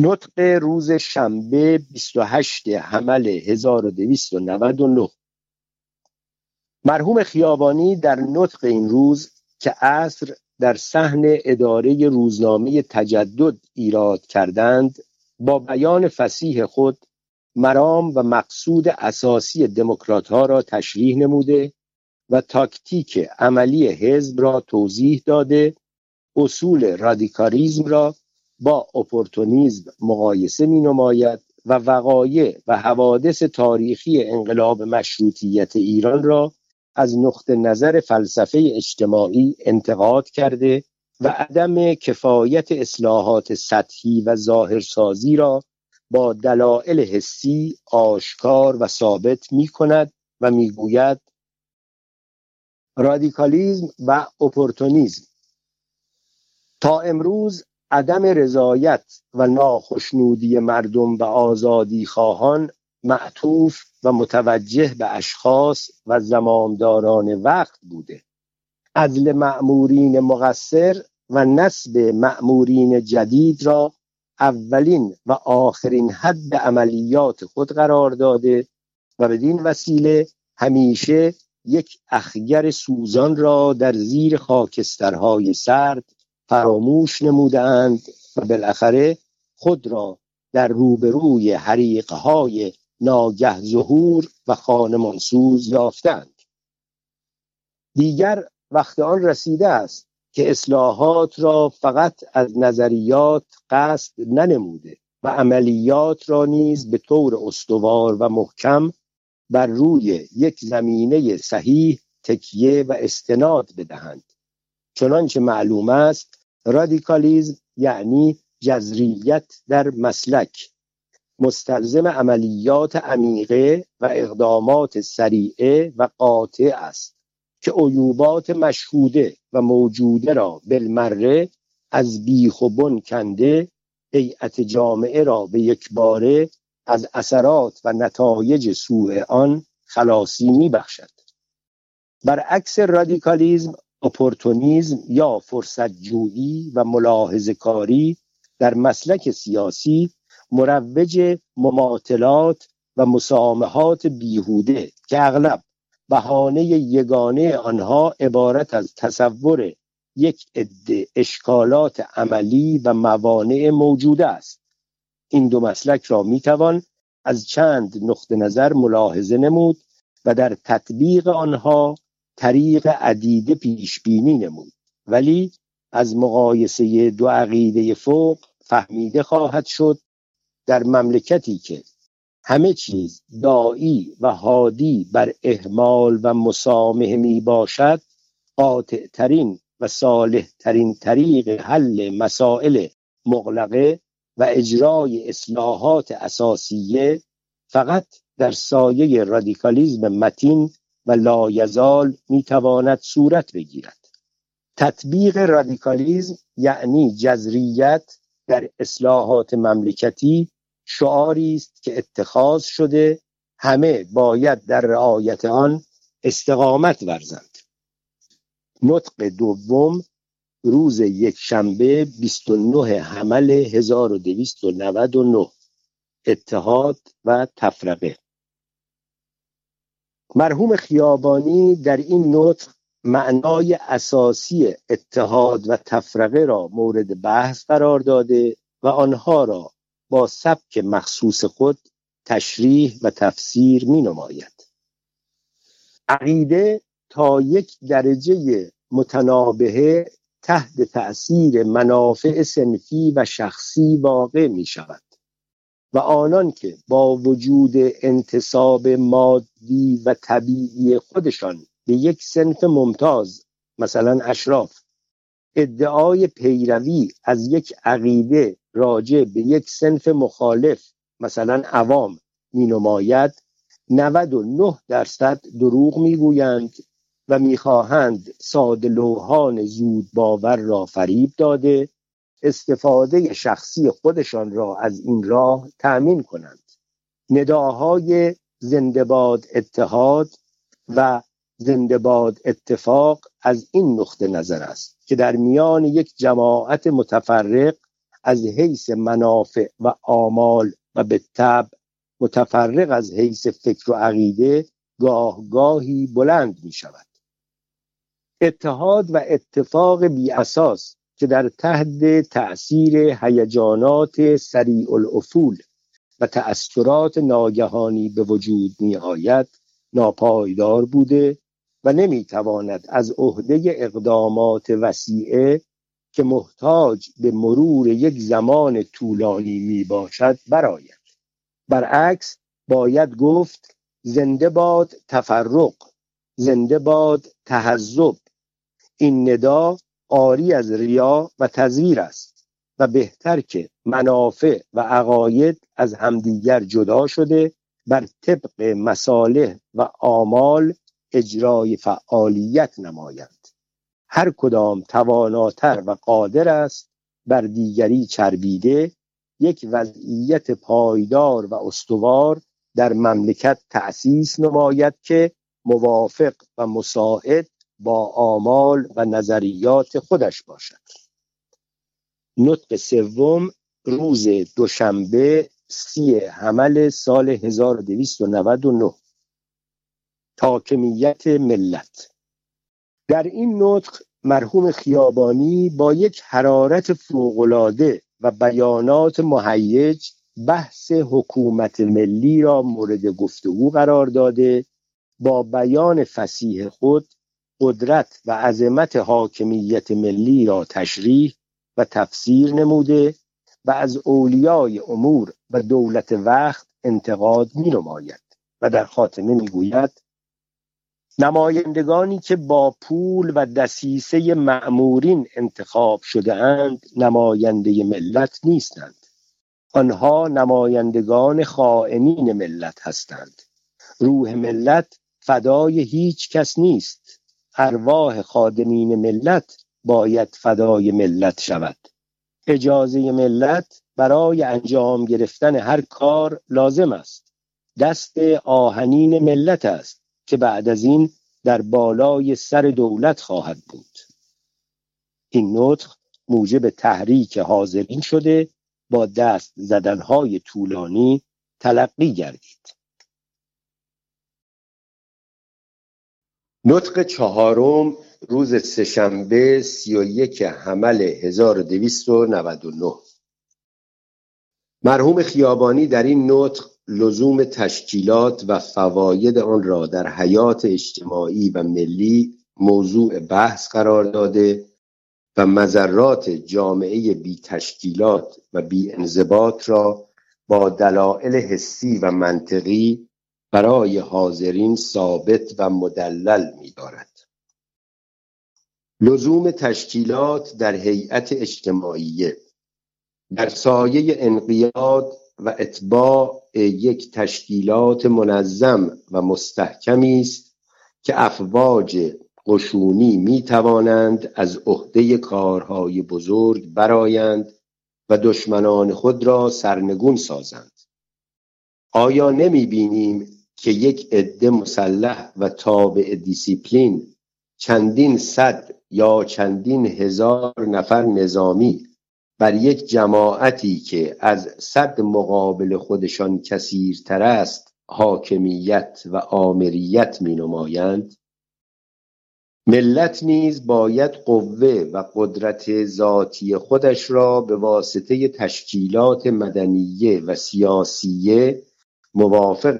نطق روز شنبه 28 حمل 1299 مرحوم خیابانی در نطق این روز که عصر در صحن اداره روزنامه تجدد ایراد کردند با بیان فسیح خود مرام و مقصود اساسی دموکرات ها را تشریح نموده و تاکتیک عملی حزب را توضیح داده اصول رادیکالیزم را با اپورتونیزم مقایسه می نماید و وقایع و حوادث تاریخی انقلاب مشروطیت ایران را از نقطه نظر فلسفه اجتماعی انتقاد کرده و عدم کفایت اصلاحات سطحی و ظاهرسازی را با دلایل حسی آشکار و ثابت می کند و می گوید رادیکالیزم و اپورتونیزم. تا امروز عدم رضایت و ناخشنودی مردم و آزادی خواهان معطوف و متوجه به اشخاص و زمامداران وقت بوده. عزل مأمورین مقصر و نصب مأمورین جدید را اولین و آخرین حد عملیات خود قرار داده و بدین وسیله همیشه یک اخگر سوزان را در زیر خاکسترهای سرد فراموش نمودند و بالاخره خود را در روبروی حریقهای ناگه ظهور و خانمانسوز یافتند. دیگر وقت آن رسیده است که اصلاحات را فقط از نظریات قصد ننموده و عملیات را نیز به طور استوار و محکم بر روی یک زمینه صحیح تکیه و استناد بدهند. چنانچه معلوم است رادیکالیزم یعنی جذریت در مسلک مستلزم عملیات عمیقه و اقدامات سریعه و قاطع است که عیوبات مشهوده و موجوده را بالمره از بیخ و بن کنده هیئت جامعه را به یک باره از اثرات و نتایج سوء آن خلاصی می بخشد. برعکس رادیکالیزم اپورتونیزم یا فرصت جویی و ملاحظه کاری در مسلک سیاسی مروج مماطلات و مسامحات بیهوده که اغلب بهانه یگانه آنها عبارت از تصور یک عده اشکالات عملی و موانع موجوده است. این دو مسلک را می‌توان از چند نقطه نظر ملاحظه نمود و در تطبیق آنها طریق عدیده پیش بینی نمود. ولی از مقایسه دو عقیده فوق فهمیده خواهد شد در مملکتی که همه چیز دایی و هادی بر احمال و مسامح می باشد قاطع ترین و صالح ترین طریق حل مسائل مغلقه و اجرای اصلاحات اساسیه فقط در سایه رادیکالیزم متین و لایزال می‌تواند صورت بگیرد. تطبیق رادیکالیزم یعنی جذریت در اصلاحات مملکتی شعاری است که اتخاذ شده همه باید در رعایت آن استقامت ورزند. نطق دوم روز یک شنبه 29 حمل 1299 اتحاد و تفرقه. مرحوم خیابانی در این نطق معنای اساسی اتحاد و تفرقه را مورد بحث قرار داده و آنها را با سبک مخصوص خود تشریح و تفسیر می نماید عقیده تا یک درجه متنابهه تحت تأثیر منافع سنفی و شخصی واقع می شود و آنان که با وجود انتصاب مادی و طبیعی خودشان به یک سنف ممتاز مثلا اشراف ادعای پیروی از یک عقیده راجع به یک سنف مخالف مثلا عوام می نماید 99 درصد دروغ می‌گویند و می‌خواهند سادلوهان زود باور را فریب داده استفاده شخصی خودشان را از این راه تأمین کنند. نداهای زندباد اتحاد و زندباد اتفاق از این نقطه نظر است که در میان یک جماعت متفرق از حیث منافع و آمال و به طب متفرق از حیث فکر و عقیده گاه گاهی بلند می شود اتحاد و اتفاق بی اساس که در تحت تأثیر هیجانات سریع الافول و تأثیرات ناگهانی به وجود می آید ناپایدار بوده و نمی تواند از عهده اقدامات وسیعه که محتاج به مرور یک زمان طولانی می باشد براید برعکس باید گفت زنده باد تفرق زنده باد تهذب این ندا آری از ریا و تزویر است و بهتر که منافع و عقاید از همدیگر جدا شده بر طبق مصالح و آمال اجرای فعالیت نمایند. هر کدام تواناتر و قادر است بر دیگری چربیده یک وضعیت پایدار و استوار در مملکت تأسیس نماید که موافق و مساعد با آمال و نظریات خودش باشد. نطق سوم روز دوشنبه سی حمل سال 1299 تاکمیت ملت. در این نطق مرحوم خیابانی با یک حرارت فوقالعاده و بیانات مهیج بحث حکومت ملی را مورد گفتگو قرار داده با بیان فسیح خود قدرت و عظمت حاکمیت ملی را تشریح و تفسیر نموده و از اولیای امور و دولت وقت انتقاد می نماید و در خاتمه می گوید نمایندگانی که با پول و دسیسه معمورین انتخاب شده اند نماینده ملت نیستند. آنها نمایندگان خائنین ملت هستند. روح ملت فدای هیچ کس نیست. ارواح خادمین ملت باید فدای ملت شود. اجازه ملت برای انجام گرفتن هر کار لازم است. دست آهنین ملت است که بعد از این در بالای سر دولت خواهد بود. این نطق موجب تحریک حاضرین شده با دست زدنهای طولانی تلقی گردید. نطق چهارم روز سهشنبه سی و یک حمل 1299 مرحوم خیابانی در این نطق لزوم تشکیلات و فواید آن را در حیات اجتماعی و ملی موضوع بحث قرار داده و مذرات جامعه بی تشکیلات و بی انضباط را با دلایل حسی و منطقی برای حاضرین ثابت و مدلل می دارد. لزوم تشکیلات در هیئت اجتماعیه در سایه انقیاد و اتباع یک تشکیلات منظم و مستحکمی است که افواج قشونی می توانند از عهده کارهای بزرگ برایند و دشمنان خود را سرنگون سازند آیا نمی بینیم که یک عده مسلح و تابع دیسیپلین چندین صد یا چندین هزار نفر نظامی بر یک جماعتی که از صد مقابل خودشان کثیرتر است حاکمیت و آمریت می نمایند ملت نیز باید قوه و قدرت ذاتی خودش را به واسطه تشکیلات مدنیه و سیاسیه موافق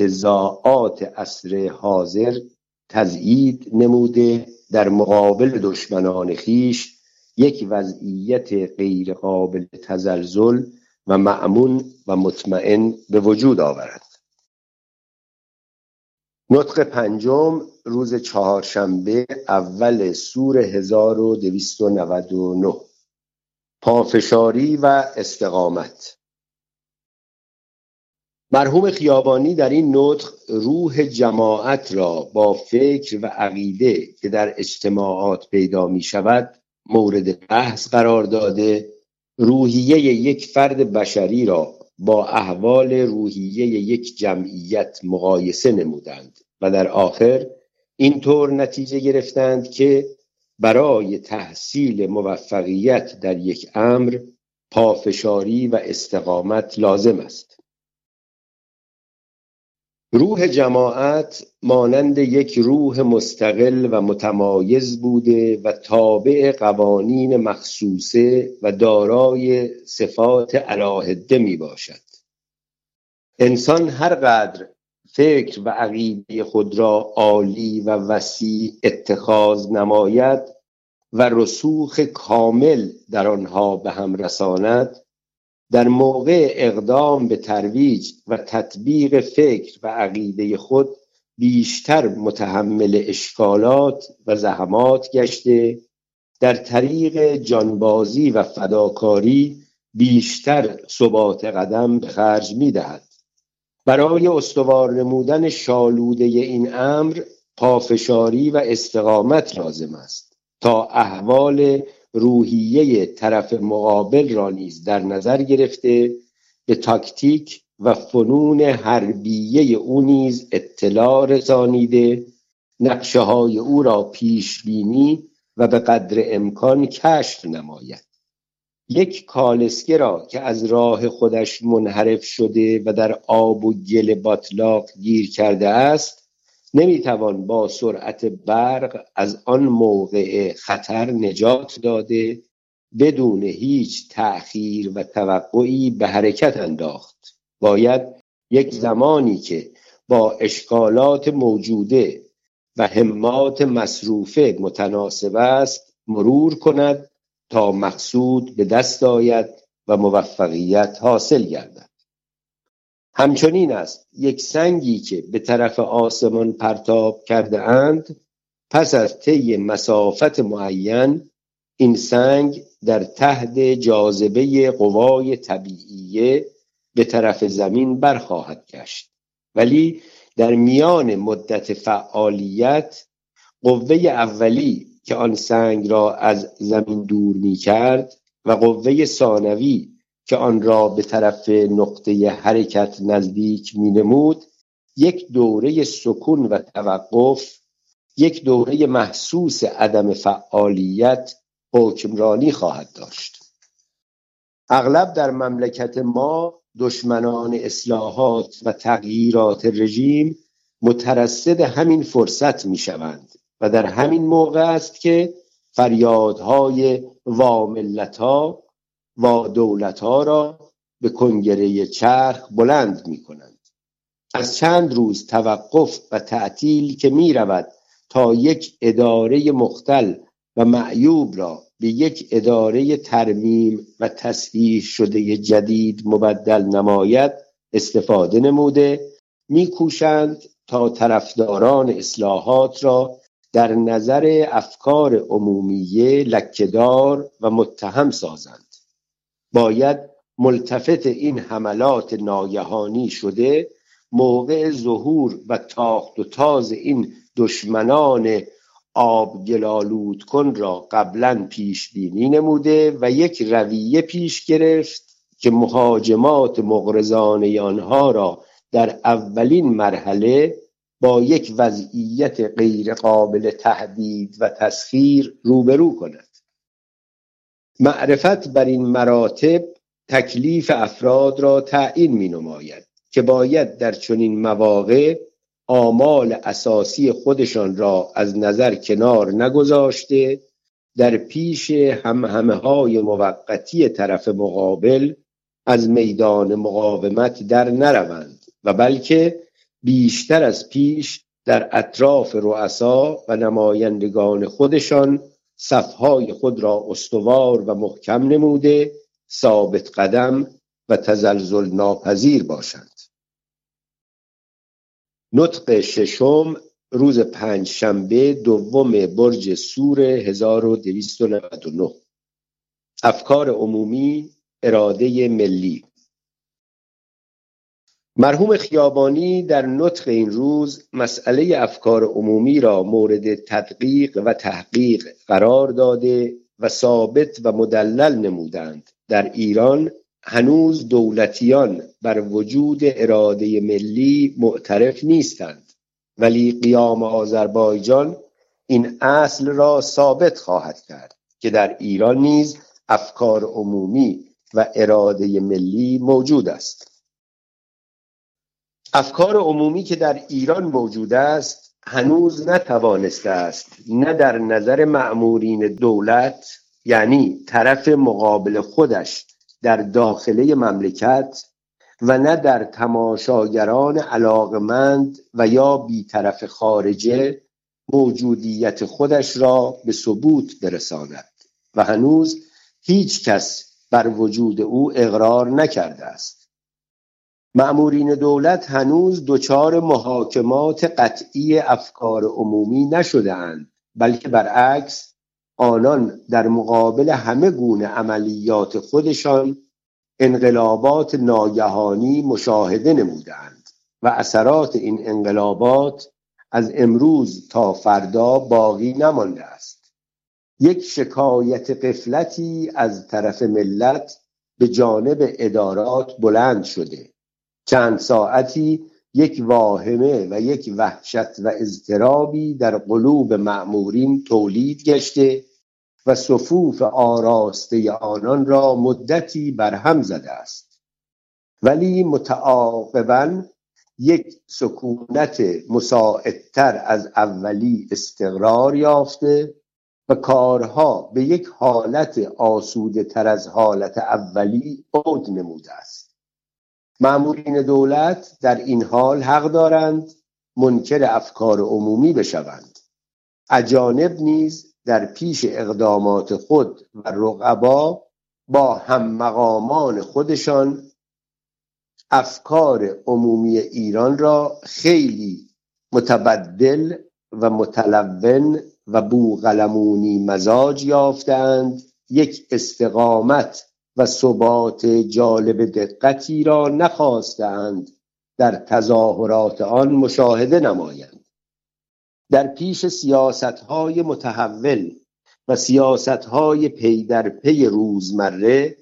افتضاعات عصر حاضر تزیید نموده در مقابل دشمنان خیش یک وضعیت غیر قابل تزلزل و معمون و مطمئن به وجود آورد. نطق پنجم روز چهارشنبه اول سور 1299 پافشاری و استقامت. مرحوم خیابانی در این نطق روح جماعت را با فکر و عقیده که در اجتماعات پیدا می شود مورد بحث قرار داده روحیه یک فرد بشری را با احوال روحیه یک جمعیت مقایسه نمودند و در آخر اینطور نتیجه گرفتند که برای تحصیل موفقیت در یک امر پافشاری و استقامت لازم است. روح جماعت مانند یک روح مستقل و متمایز بوده و تابع قوانین مخصوصه و دارای صفات علاهده می باشد. انسان هر قدر فکر و عقیده خود را عالی و وسیع اتخاذ نماید و رسوخ کامل در آنها به هم رساند در موقع اقدام به ترویج و تطبیق فکر و عقیده خود بیشتر متحمل اشکالات و زحمات گشته در طریق جانبازی و فداکاری بیشتر ثبات قدم به خرج می دهد برای استوار نمودن شالوده این امر پافشاری و استقامت لازم است تا احوال روحیه طرف مقابل را نیز در نظر گرفته به تاکتیک و فنون حربیه او نیز اطلاع رسانیده نقشه های او را پیش بینی و به قدر امکان کشف نماید. یک کالسکه را که از راه خودش منحرف شده و در آب و گل باطلاق گیر کرده است نمی‌توان با سرعت برق از آن موقع خطر نجات داده بدون هیچ تأخیر و توقعی به حرکت انداخت. باید یک زمانی که با اشکالات موجوده و همات مصروفه متناسب است مرور کند تا مقصود به دست آید و موفقیت حاصل گردد. همچنین است. یک سنگی که به طرف آسمان پرتاب کرده اند پس از طی مسافت معین این سنگ در تحت جاذبه قوای طبیعیه به طرف زمین برخواهد گشت. ولی در میان مدت فعالیت قوه اولی که آن سنگ را از زمین دور می کرد و قوه ثانوی که آن را به طرف نقطه حرکت نزدیک می نمود یک دوره سکون و توقف یک دوره محسوس عدم فعالیت حکمرانی خواهد داشت. اغلب در مملکت ما دشمنان اصلاحات و تغییرات رژیم مترصد همین فرصت می شوند و در همین موقع است که فریادهای واملتا و دولت ها را به کنگره چرخ بلند می کنند از چند روز توقف و تعطیل که می رود تا یک اداره مختل و معیوب را به یک اداره ترمیم و تصحیح شده جدید مبدل نماید استفاده نموده میکوشند تا طرفداران اصلاحات را در نظر افکار عمومیه لکهدار و متهم سازند. باید ملتفت این حملات ناگهانی شده موقع ظهور و تاخت و تاز این دشمنان آب گلالود کن را قبلا پیش بینی نموده و یک رویه پیش گرفت که مهاجمات مغرزانه آنها را در اولین مرحله با یک وضعیت غیر قابل تهدید و تسخیر روبرو کند. معرفت بر این مراتب تکلیف افراد را تعیین می نماید که باید در چنین مواقع آمال اساسی خودشان را از نظر کنار نگذاشته در پیش همهمه های موقتی طرف مقابل از میدان مقاومت در نروند و بلکه بیشتر از پیش در اطراف رؤسا و نمایندگان خودشان صفهای خود را استوار و محکم نموده ثابت قدم و تزلزل ناپذیر باشند. نطق ششم روز پنج شنبه دوم برج سور 1299 افکار عمومی اراده ملی. مرحوم خیابانی در نطق این روز مسئله افکار عمومی را مورد تدقیق و تحقیق قرار داده و ثابت و مدلل نمودند. در ایران هنوز دولتیان بر وجود اراده ملی معترف نیستند. ولی قیام آذربایجان این اصل را ثابت خواهد کرد که در ایران نیز افکار عمومی و اراده ملی موجود است. افکار عمومی که در ایران موجود است هنوز نتوانسته است. نه در نظر معمورین دولت یعنی طرف مقابل خودش در داخله مملکت و نه در تماشاگران علاقمند و یا بیطرف خارجه موجودیت خودش را به ثبوت برساند. و هنوز هیچ کس بر وجود او اقرار نکرده است. معمورین دولت هنوز دچار محاکمات قطعی افکار عمومی نشده اند بلکه برعکس آنان در مقابل همه گونه عملیات خودشان انقلابات ناگهانی مشاهده نمودند و اثرات این انقلابات از امروز تا فردا باقی نمانده است. یک شکایت قفلتی از طرف ملت به جانب ادارات بلند شده. چند ساعتی یک واهمه و یک وحشت و اضطرابی در قلوب معمورین تولید گشته و صفوف آراسته آنان را مدتی برهم زده است. ولی متعاقبا یک سکونت مساعدتر از اولی استقرار یافته و کارها به یک حالت آسوده تر از حالت اولی عود نموده است. معمولین دولت در این حال حق دارند منکر افکار عمومی بشوند. اجانب نیز در پیش اقدامات خود و رقبا با هم مقامان خودشان افکار عمومی ایران را خیلی متبدل و متلون و بوغلمونی مزاج یافتند یک استقامت و ثبات جالب دقتی را نخواستند در تظاهرات آن مشاهده نمایند. در پیش سیاست های متحول و سیاست های پی در پی روزمره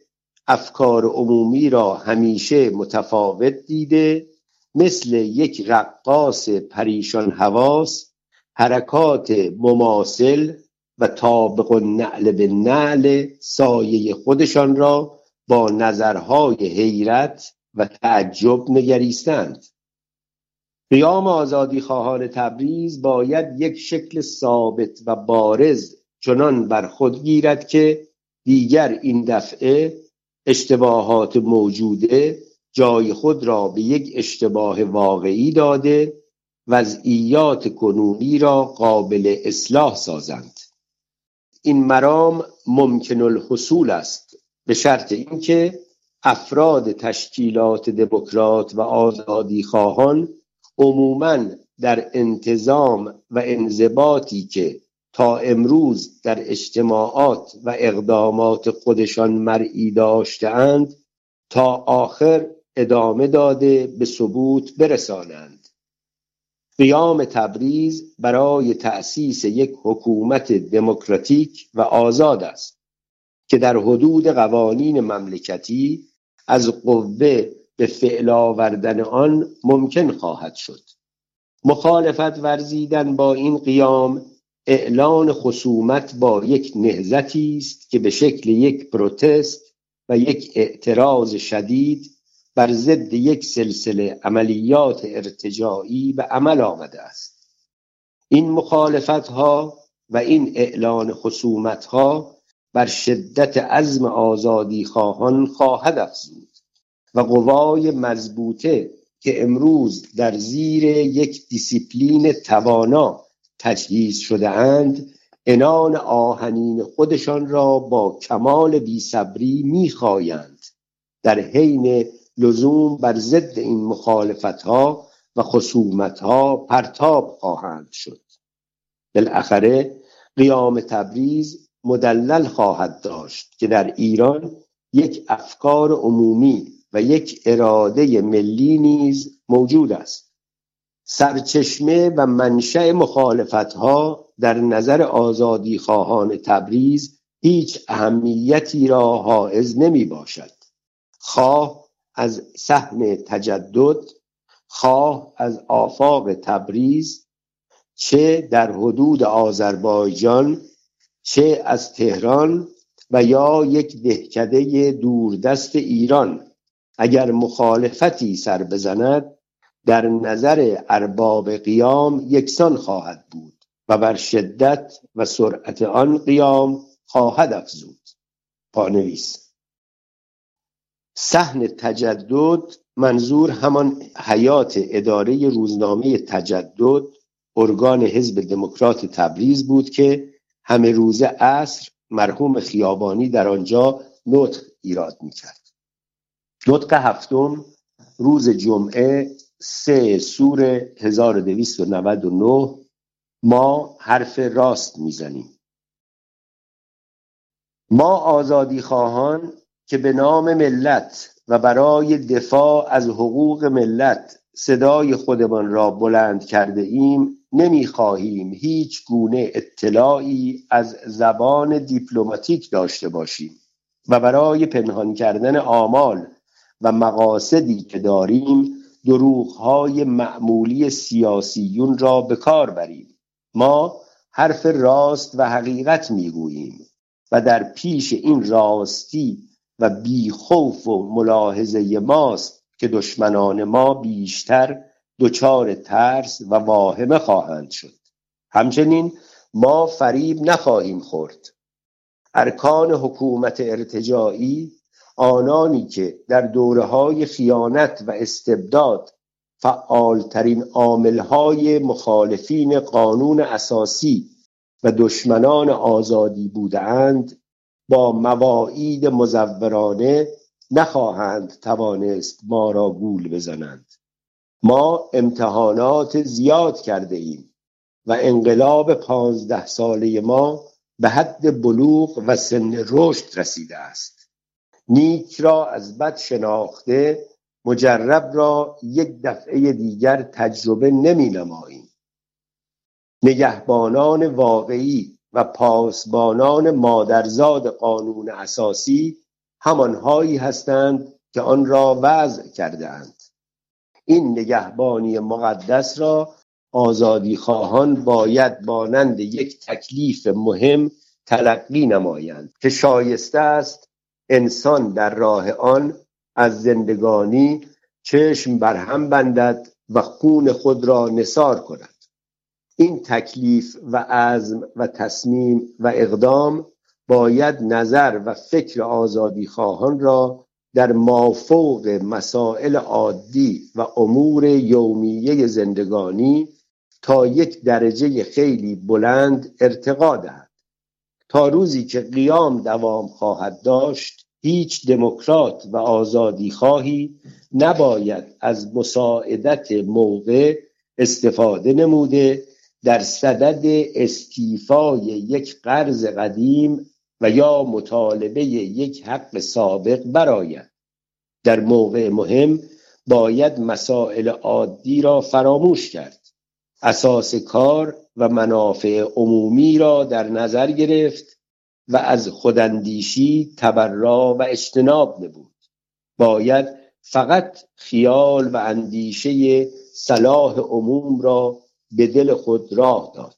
افکار عمومی را همیشه متفاوت دیده مثل یک رقاص پریشان حواس حرکات مماثل و طابق نعل به نعل سایه خودشان را با نظرهای حیرت و تعجب نگریستند. قیام آزادی خواهان تبریز باید یک شکل ثابت و بارز چنان بر خود گیرد که دیگر این دفعه اشتباهات موجوده جای خود را به یک اشتباه واقعی داده وضعیات کنونی را قابل اصلاح سازند. این مرام ممکن الحصول است به شرط اینکه افراد تشکیلات دموکرات و آزادی خواهان عموما در انتظام و انضباطی که تا امروز در اجتماعات و اقدامات خودشان مرئی داشتهاند تا آخر ادامه داده به ثبوت برسانند. قیام تبریز برای تأسیس یک حکومت دموکراتیک و آزاد است که در حدود قوانین مملکتی از قوه به فعل آوردن آن ممکن خواهد شد. مخالفت ورزیدن با این قیام اعلان خصومت با یک نهزتی است که به شکل یک پروتست و یک اعتراض شدید بر ضد یک سلسله عملیات ارتجاعی به عمل آمده است. این مخالفت ها و این اعلان خصومت ها بر شدت عزم آزادی خواهان خواهد افزود و قوای مضبوطه که امروز در زیر یک دیسیپلین توانا تجهیز شده اند عنان آهنین خودشان را با کمال بیصبری میخایند. در حین لزوم بر ضد این مخالفت ها و خصومت ها پرتاب خواهند شد. بالاخره قیام تبریز مدلل خواهد داشت که در ایران یک افکار عمومی و یک اراده ملی نیز موجود است. سرچشمه و منشأ مخالفت ها در نظر آزادی خواهان تبریز هیچ اهمیتی را حائز نمی باشد. خواه از سحن تجدد خواه از آفاق تبریز چه در حدود آذربایجان چه از تهران و یا یک دهکده دوردست ایران. اگر مخالفتی سر بزند در نظر ارباب قیام یکسان خواهد بود و بر شدت و سرعت آن قیام خواهد افزود. پانویس صحن تجدد منظور همان حیات اداره روزنامه تجدد ارگان حزب دموکرات تبریز بود که همه روزه عصر مرحوم خیابانی در آنجا نطق ایراد می‌کرد. نطق هفتم روز جمعه سه سور 1299 ما حرف راست می‌زنیم. ما آزادی خواهان که به نام ملت و برای دفاع از حقوق ملت صدای خودمان را بلند کرده ایم نمی‌خواهیم هیچ گونه اطلاعی از زبان دیپلماتیک داشته باشیم و برای پنهان کردن آمال و مقاصدی که داریم دروغهای معمولی سیاسیون را به کار بریم. ما حرف راست و حقیقت می‌گوییم و در پیش این راستی و بیخوف و ملاحظه ماست که دشمنان ما بیشتر دچار ترس و واهمه خواهند شد. همچنین ما فریب نخواهیم خورد. ارکان حکومت ارتجاعی آنانی که در دوره های خیانت و استبداد فعالترین عاملهای مخالفین قانون اساسی و دشمنان آزادی بودند با مواعید مزورانه نخواهند توانست ما را گول بزنند. ما امتحانات زیاد کرده ایم و انقلاب پانزده ساله ما به حد بلوغ و سن رشد رسیده است. نیک را از بد شناخته مجرب را یک دفعه دیگر تجربه نمی نماییم. نگهبانان واقعی و پاسبانان مادرزاد قانون اساسی همانهایی هستند که آن را وضع کرده اند این نگهبانی مقدس را آزادی خواهان باید مانند یک تکلیف مهم تلقی نمایند که شایسته است انسان در راه آن از زندگانی چشم بر هم بندد و خون خود را نصار کند. این تکلیف و عزم و تصمیم و اقدام باید نظر و فکر آزادی خواهان را در مافوق مسائل عادی و امور یومیه زندگانی تا یک درجه خیلی بلند ارتقا دهد. تا روزی که قیام دوام خواهد داشت هیچ دموکرات و آزادی خواهی نباید از مساعدت موقع استفاده نموده در صدد استیفای یک قرض قدیم و یا مطالبه یک حق سابق براید در موقع مهم باید مسائل عادی را فراموش کرد. اساس کار و منافع عمومی را در نظر گرفت و از خوداندیشی تبرا و اجتناب نبود. باید فقط خیال و اندیشه صلاح عموم را به دل خود راه داد.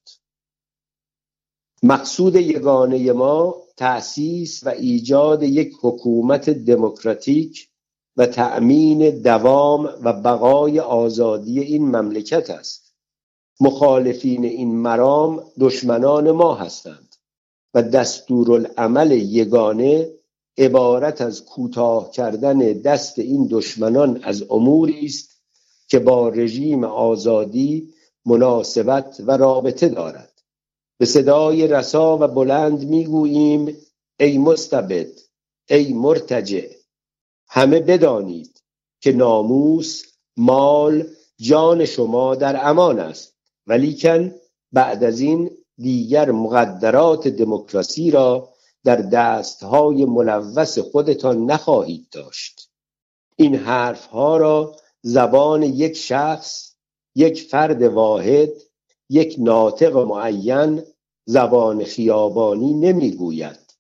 مقصود یگانه ما تأسیس و ایجاد یک حکومت دموکراتیک و تأمین دوام و بقای آزادی این مملکت است. مخالفین این مرام دشمنان ما هستند و دستورالعمل یگانه عبارت از کوتاه کردن دست این دشمنان از اموری است که با رژیم آزادی مناسبت و رابطه دارد. به صدای رسا و بلند می‌گوییم ای مستبد ای مرتجع. همه بدانید که ناموس مال جان شما در امان است ولیکن بعد از این دیگر مقدرات دموکراسی را در دستهای ملوث خودتان نخواهید داشت. این حرفها را زبان یک شخص یک فرد واحد یک ناطق معین زبان خیابانی نمی‌گوید.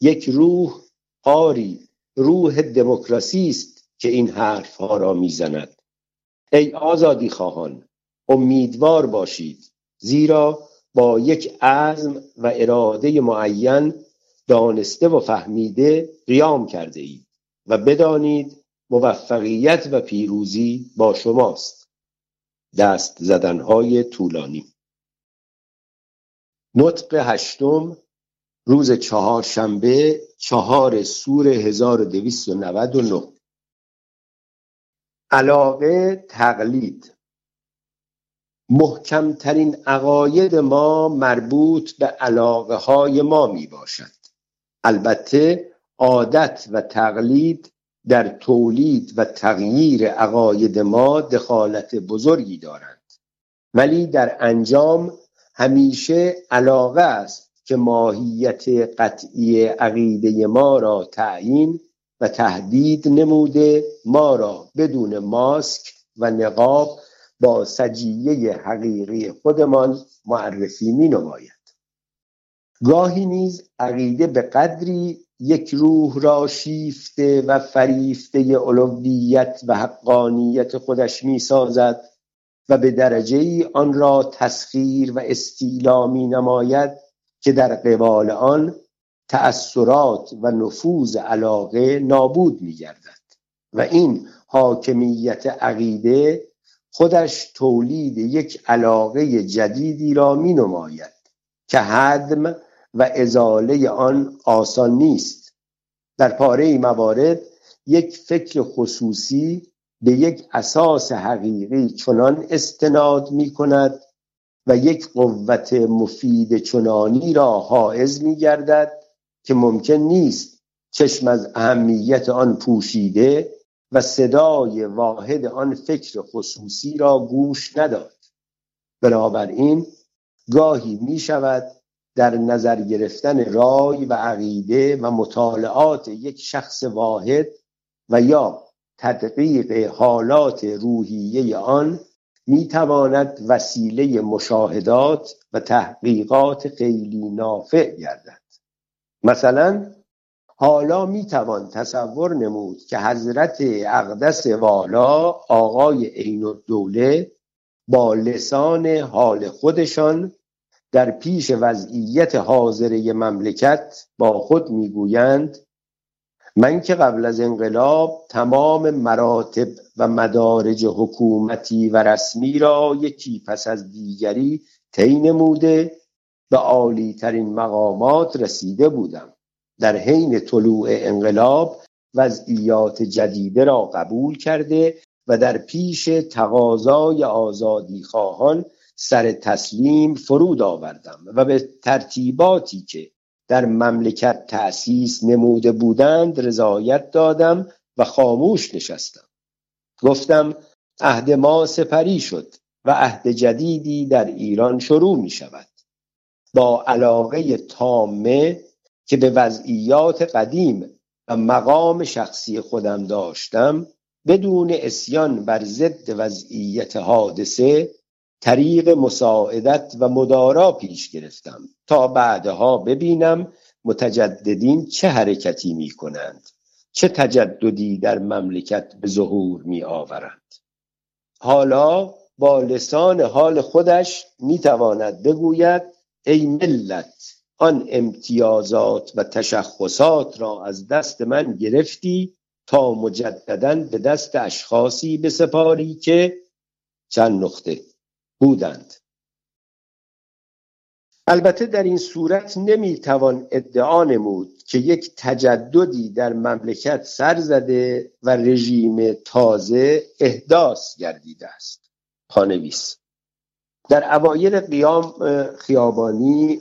یک روح آری روح دموکراسی است که این حرفها را می‌زند. ای آزادی خواهان امیدوار باشید زیرا با یک عزم و اراده معین دانسته و فهمیده قیام کرده اید و بدانید موفقیت و پیروزی با شماست. دست زدنهای طولانی. نطق هشتم روز چهارشنبه چهار سور 1299 علاقه تقلید. محکمترین عقاید ما مربوط به علاقه های ما می باشد البته عادت و تقلید در تولید و تغییر عقاید ما دخالت بزرگی دارند. ولی در انجام همیشه علاقه است که ماهیت قطعی عقیده ما را تعیین و تهدید نموده ما را بدون ماسک و نقاب با سجیه حقیقی خودمان معرفی می نماید گاهی نیز عقیده به قدری یک روح را شیفته و فریفته علویت و حقانیت خودش می سازد و به درجه ای آن را تسخیر و استیلا می نماید که در قبال آن تأثرات و نفوذ علاقه نابود می گردد و این حاکمیت عقیده خودش تولید یک علاقه جدیدی را می نماید که حدم و ازاله آن آسان نیست. در پاره موارد یک فکر خصوصی به یک اساس حقیقی چنان استناد می کند و یک قوت مفید چنانی را حائز می گردد که ممکن نیست چشم از اهمیت آن پوشیده و صدای واحد آن فکر خصوصی را گوش نداد. بنابراین گاهی می شود در نظر گرفتن رای و عقیده و مطالعات یک شخص واحد و یا تدقیق حالات روحیه آن می تواند وسیله مشاهدات و تحقیقات خیلی نافع گردد. مثلا حالا می توان تصور نمود که حضرت اقدس والا آقای عین الدوله با لسان حال خودشان در پیش وضعیت حاضره مملکت با خود می‌گویند من که قبل از انقلاب تمام مراتب و مدارج حکومتی و رسمی را یکی پس از دیگری طی نموده به عالی ترین مقامات رسیده بودم. در حین طلوع انقلاب وضعیات جدیده را قبول کرده و در پیش تقاضای آزادی خواهان سر تسلیم فرود آوردم و به ترتیباتی که در مملکت تأسیس نموده بودند رضایت دادم و خاموش نشستم. گفتم عهد ما سپری شد و عهد جدیدی در ایران شروع می شود. با علاقه تامه که به وضعیات قدیم و مقام شخصی خودم داشتم بدون اسیان بر ضد وضعیت حادثه طریق مساعدت و مدارا پیش گرفتم تا بعدها ببینم متجددین چه حرکتی می کنند چه تجددی در مملکت به ظهور می آورند حالا با لسان حال خودش می تواند بگوید ای ملت آن امتیازات و تشخصات را از دست من گرفتی تا مجددا به دست اشخاصی بسپاری که چند نقطه. بودند. البته در این صورت نمی‌توان ادعا نمود که یک تجددی در مملکت سر زده و رژیم تازه احداث گردیده است. پانویس. در اوایل قیام خیابانی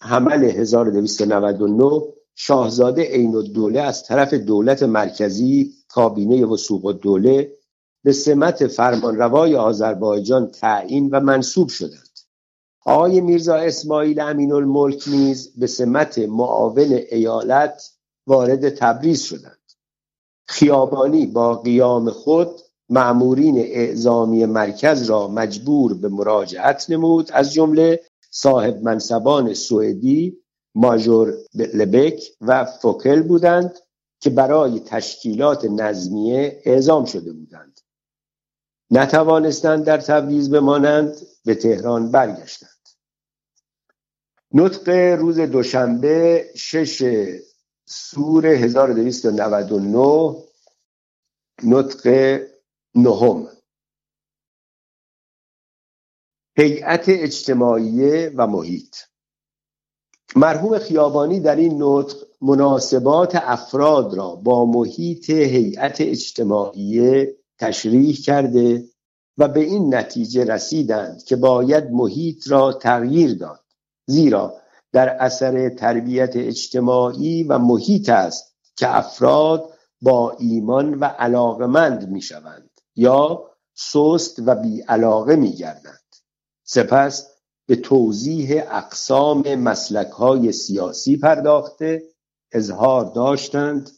حمل 1299 شاهزاده عین الدوله از طرف دولت مرکزی کابینه وسوق الدوله به سمت فرمانروای آذربایجان تعیین و منصوب شدند. آقای میرزا اسماعیل امین الملک نیز به سمت معاون ایالت وارد تبریز شدند. خیابانی با قیام خود معمورین اعزامی مرکز را مجبور به مراجعت نمود. از جمله صاحب منصبان سوئدی ماژور لبک و فوکل بودند که برای تشکیلات نظمیه اعزام شده بودند. نتوانستند در تبریز بمانند به تهران برگشتند. نطق روز دوشنبه شش سور 1299 نطق نهم. هیئت اجتماعی و محیط. مرحوم خیابانی در این نطق مناسبات افراد را با محیط هیئت اجتماعی تشریح کرده و به این نتیجه رسیدند که باید محیط را تغییر داد. زیرا در اثر تربیت اجتماعی و محیط است که افراد با ایمان و علاقمند می شوند یا سست و بی علاقه می گردند سپس به توضیح اقسام مسلک های سیاسی پرداخته اظهار داشتند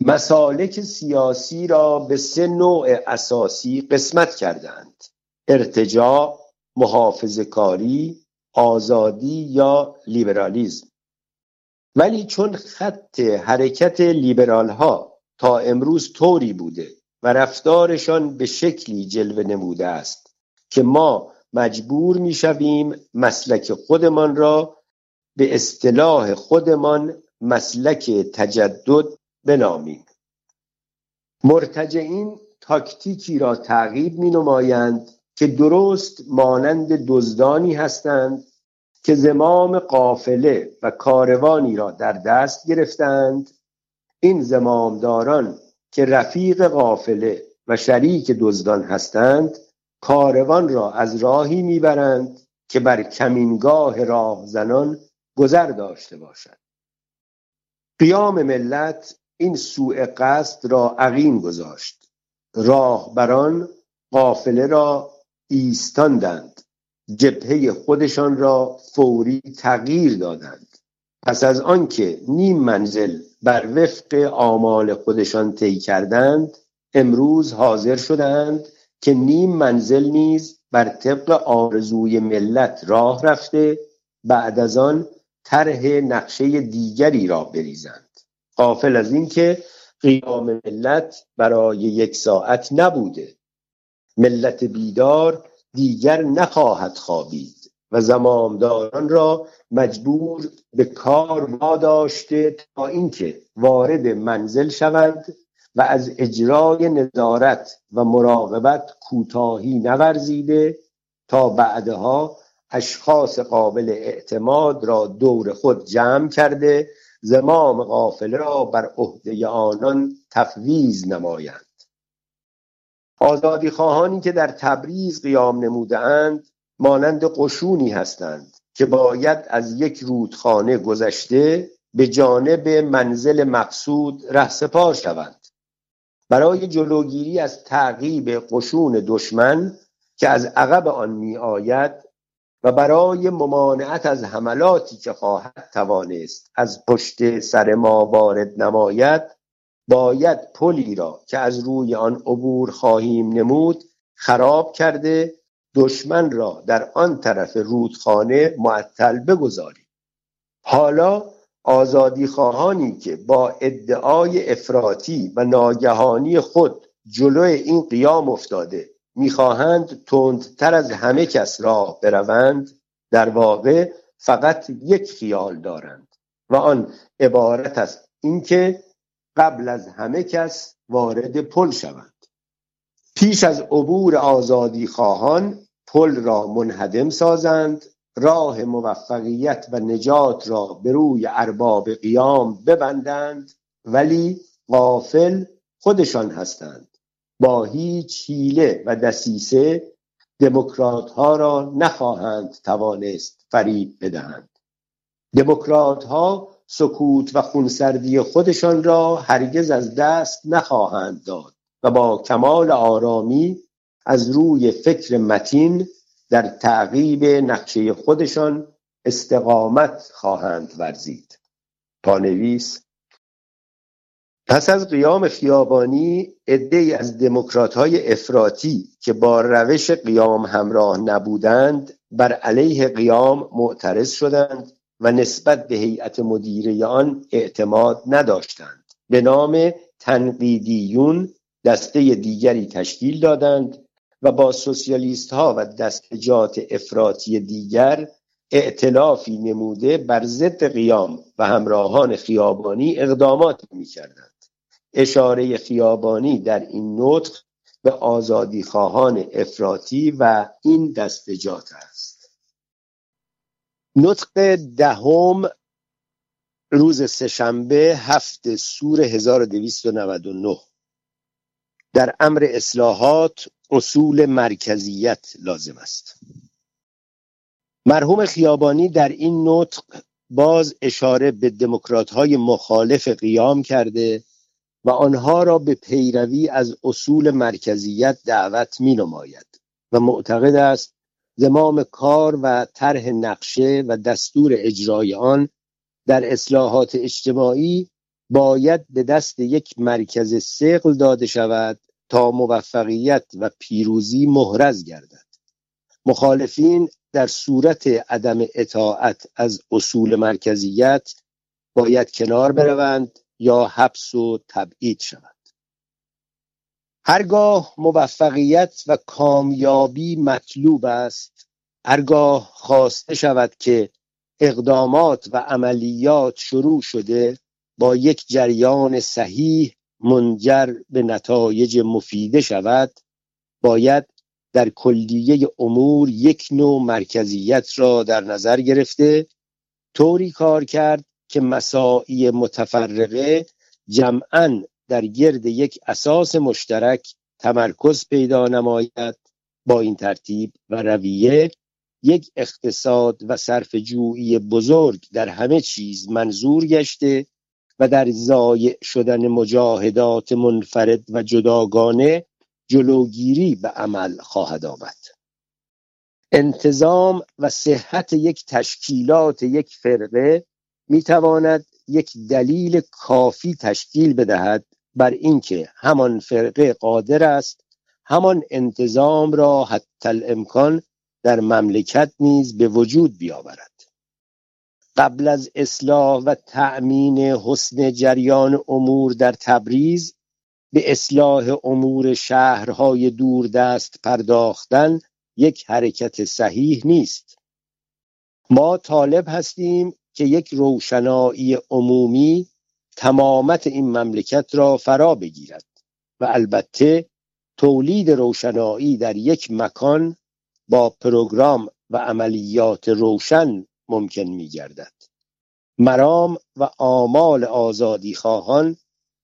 مسالک سیاسی را به سه نوع اساسی قسمت کردند. ارتجاع محافظ کاری آزادی یا لیبرالیزم. ولی چون خط حرکت لیبرال ها تا امروز طوری بوده و رفتارشان به شکلی جلوه نموده است که ما مجبور می‌شویم مسلک خودمان را به اصطلاح خودمان مسلک تجدد بنامیم. مرتجعین تاکتیکی را تعقیب می نمایند که درست مانند دزدانی هستند که زمام قافله و کاروانی را در دست گرفتند. این زمامداران که رفیق قافله و شریک دزدان هستند کاروان را از راهی می‌برند که بر کمینگاه راهزنان گذر داشته باشد. قیام ملت این سوء قصد را عقیم گذاشت. راهبران قافله را ایستاندند. جبهه خودشان را فوری تغییر دادند. پس از آنکه نیم منزل بر وفق آمال خودشان طی کردند امروز حاضر شدند که نیم منزل نیز بر طبق آرزوی ملت راه رفته بعد از آن طرح نقشه دیگری را بریزند. قافل از اینکه قیام ملت برای یک ساعت نبوده. ملت بیدار دیگر نخواهد خوابید و زمامداران را مجبور به کار واداشته تا اینکه وارد منزل شوند و از اجرای نظارت و مراقبت کوتاهی نورزیده تا بعدها اشخاص قابل اعتماد را دور خود جمع کرده زمام قافله را بر عهده آنان تفویض نمایند. آزادی خواهانی که در تبریز قیام نموده اند مانند قشونی هستند که باید از یک رودخانه گذشته به جانب منزل مقصود رهسپار شوند. برای جلوگیری از تعقیب قشون دشمن که از عقب آن می آید و برای ممانعت از حملاتی که خواهد توانست از پشت سر ما وارد نماید باید پلی را که از روی آن عبور خواهیم نمود خراب کرده دشمن را در آن طرف رودخانه معطل بگذاریم. حالا آزادی خواهانی که با ادعای افراطی و ناگهانی خود جلوی این قیام افتاده می‌خواهند تندتر از همه کس راه بروند در واقع فقط یک خیال دارند. و آن عبارت است اینکه قبل از همه کس وارد پل شوند. پیش از عبور آزادی خواهان پل را منهدم سازند راه موفقیت و نجات را به روی ارباب قیام ببندند ولی غافل خودشان هستند. با هیچ حیله و دسیسه دموکرات ها را نخواهند توانست فریب بدهند. دموکرات ها سکوت و خونسردی خودشان را هرگز از دست نخواهند داد و با کمال آرامی از روی فکر متین در تعقیب نقشه خودشان استقامت خواهند ورزید. پانویس پس از قیام خیابانی عدهای از دموکرات های افراطی که با روش قیام همراه نبودند بر علیه قیام معترض شدند و نسبت به هیئت مدیره آن اعتماد نداشتند. به نام تنقیدیون دسته دیگری تشکیل دادند و با سوسیالیست ها و دستجات افراطی دیگر ائتلافی نموده بر ضد قیام و همراهان خیابانی اقدامات می‌کردند. اشاره خیابانی در این نطق به آزادی خواهان افراطی و این دستجات است. نطق دهم روز سهشنبه هفت سور 1299 در امر اصلاحات اصول مرکزیت لازم است. مرحوم خیابانی در این نطق باز اشاره به دموکرات های مخالف قیام کرده و آنها را به پیروی از اصول مرکزیت دعوت می نماید و معتقد است زمام کار و طرح نقشه و دستور اجرای آن در اصلاحات اجتماعی باید به دست یک مرکز سقل داده شود تا موفقیت و پیروزی محرز گردد. مخالفین در صورت عدم اطاعت از اصول مرکزیت باید کنار بروند یا حبس و تبعید شود. هرگاه موفقیت و کامیابی مطلوب است هرگاه خواسته شود که اقدامات و عملیات شروع شده با یک جریان صحیح منجر به نتایج مفیده شود باید در کلیه امور یک نوع مرکزیت را در نظر گرفته طوری کار کرد که مساعی متفرقه جمعا در گرد یک اساس مشترک تمرکز پیدا نماید با این ترتیب و رویه یک اقتصاد و صرف جویی بزرگ در همه چیز منظور گشته و در زایع شدن مجاهدات منفرد و جداگانه جلوگیری به عمل خواهد آمد. انتظام و صحت یک تشکیلات یک فرقه می تواند یک دلیل کافی تشکیل بدهد بر اینکه همان فرقه قادر است همان انتظام را حتی الامکان در مملکت نیز به وجود بیاورد. قبل از اصلاح و تأمین حسن جریان امور در تبریز به اصلاح امور شهرهای دوردست پرداختن یک حرکت صحیح نیست. ما طالب هستیم که یک روشنایی عمومی تمامت این مملکت را فرا بگیرد و البته تولید روشنایی در یک مکان با پروگرام و عملیات روشن ممکن می گردد مرام و آمال آزادی خواهان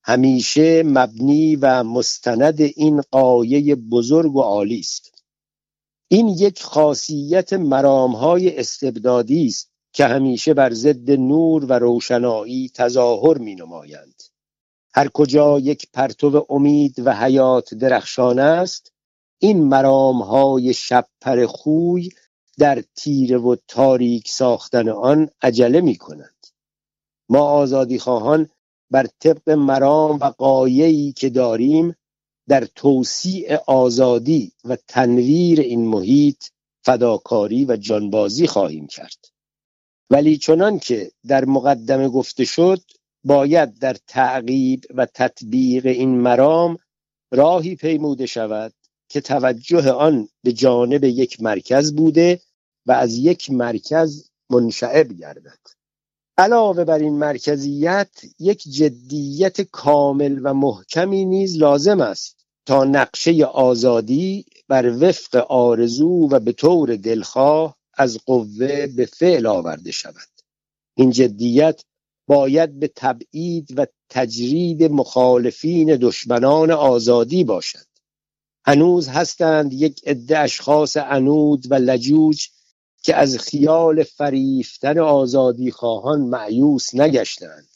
همیشه مبنی و مستند این قایه بزرگ و عالی است. این یک خاصیت مرامهای استبدادی است که همیشه بر ضد نور و روشنایی تظاهر می نمایند هر کجا یک پرتو امید و حیات درخشان است این مرام های شبپر خوی در تیره و تاریک ساختن آن عجله می کنند ما آزادی خواهان بر طبق مرام و قایه‌ای که داریم در توسیع آزادی و تنویر این محیط فداکاری و جانبازی خواهیم کرد. ولی چنان که در مقدمه گفته شد باید در تعقیب و تطبیق این مرام راهی پیموده شود که توجه آن به جانب یک مرکز بوده و از یک مرکز منشعب گردد. علاوه بر این مرکزیت یک جدیت کامل و محکمی نیز لازم است تا نقشه آزادی بر وفق آرزو و به طور دلخواه از قوه به فعل آورده شود. این جدیت باید به تبعید و تجرید مخالفین دشمنان آزادی باشد. هنوز هستند یک عده اشخاص عنود و لجوج که از خیال فریفتن آزادی خواهان معیوس نگشتند.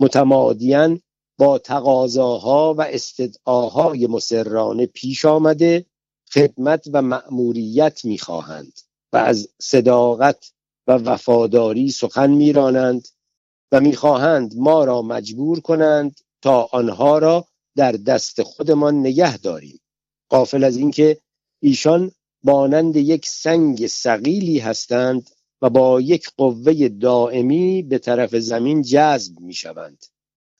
متمادیان با تقاضاها و استدعاهای مسررانه پیش آمده خدمت و مأموریت می‌خواهند. و از صداقت و وفاداری سخن میرانند و می‌خواهند ما را مجبور کنند تا آنها را در دست خودمان نگه داریم. قافل از اینکه ایشان مانند یک سنگ سقیلی هستند و با یک قوه دائمی به طرف زمین جذب می شوند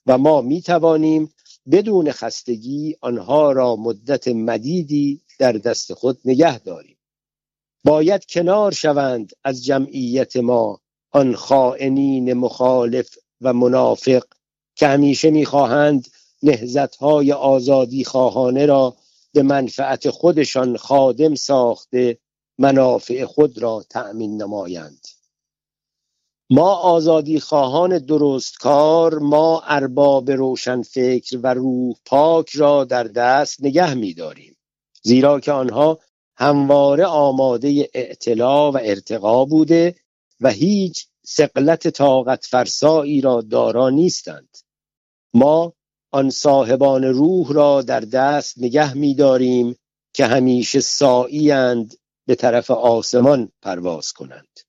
و ما می توانیم بدون خستگی آنها را مدت مدیدی در دست خود نگه داریم. باید کنار شوند از جمعیت ما آن خائنین مخالف و منافق که همیشه می‌خواهند نهزتهای آزادی خواهانه را به منفعت خودشان خادم ساخته منافع خود را تأمین نمایند. ما آزادی خواهان درست کار ما ارباب روشن فکر و روح پاک را در دست نگه میداریم. زیرا که آنها همواره آماده اعتلا و ارتقا بوده و هیچ سقلت طاقت فرسایی را دارا نیستند. ما آن صاحبان روح را در دست نگه میداریم که همیشه ساییاند به طرف آسمان پرواز کنند.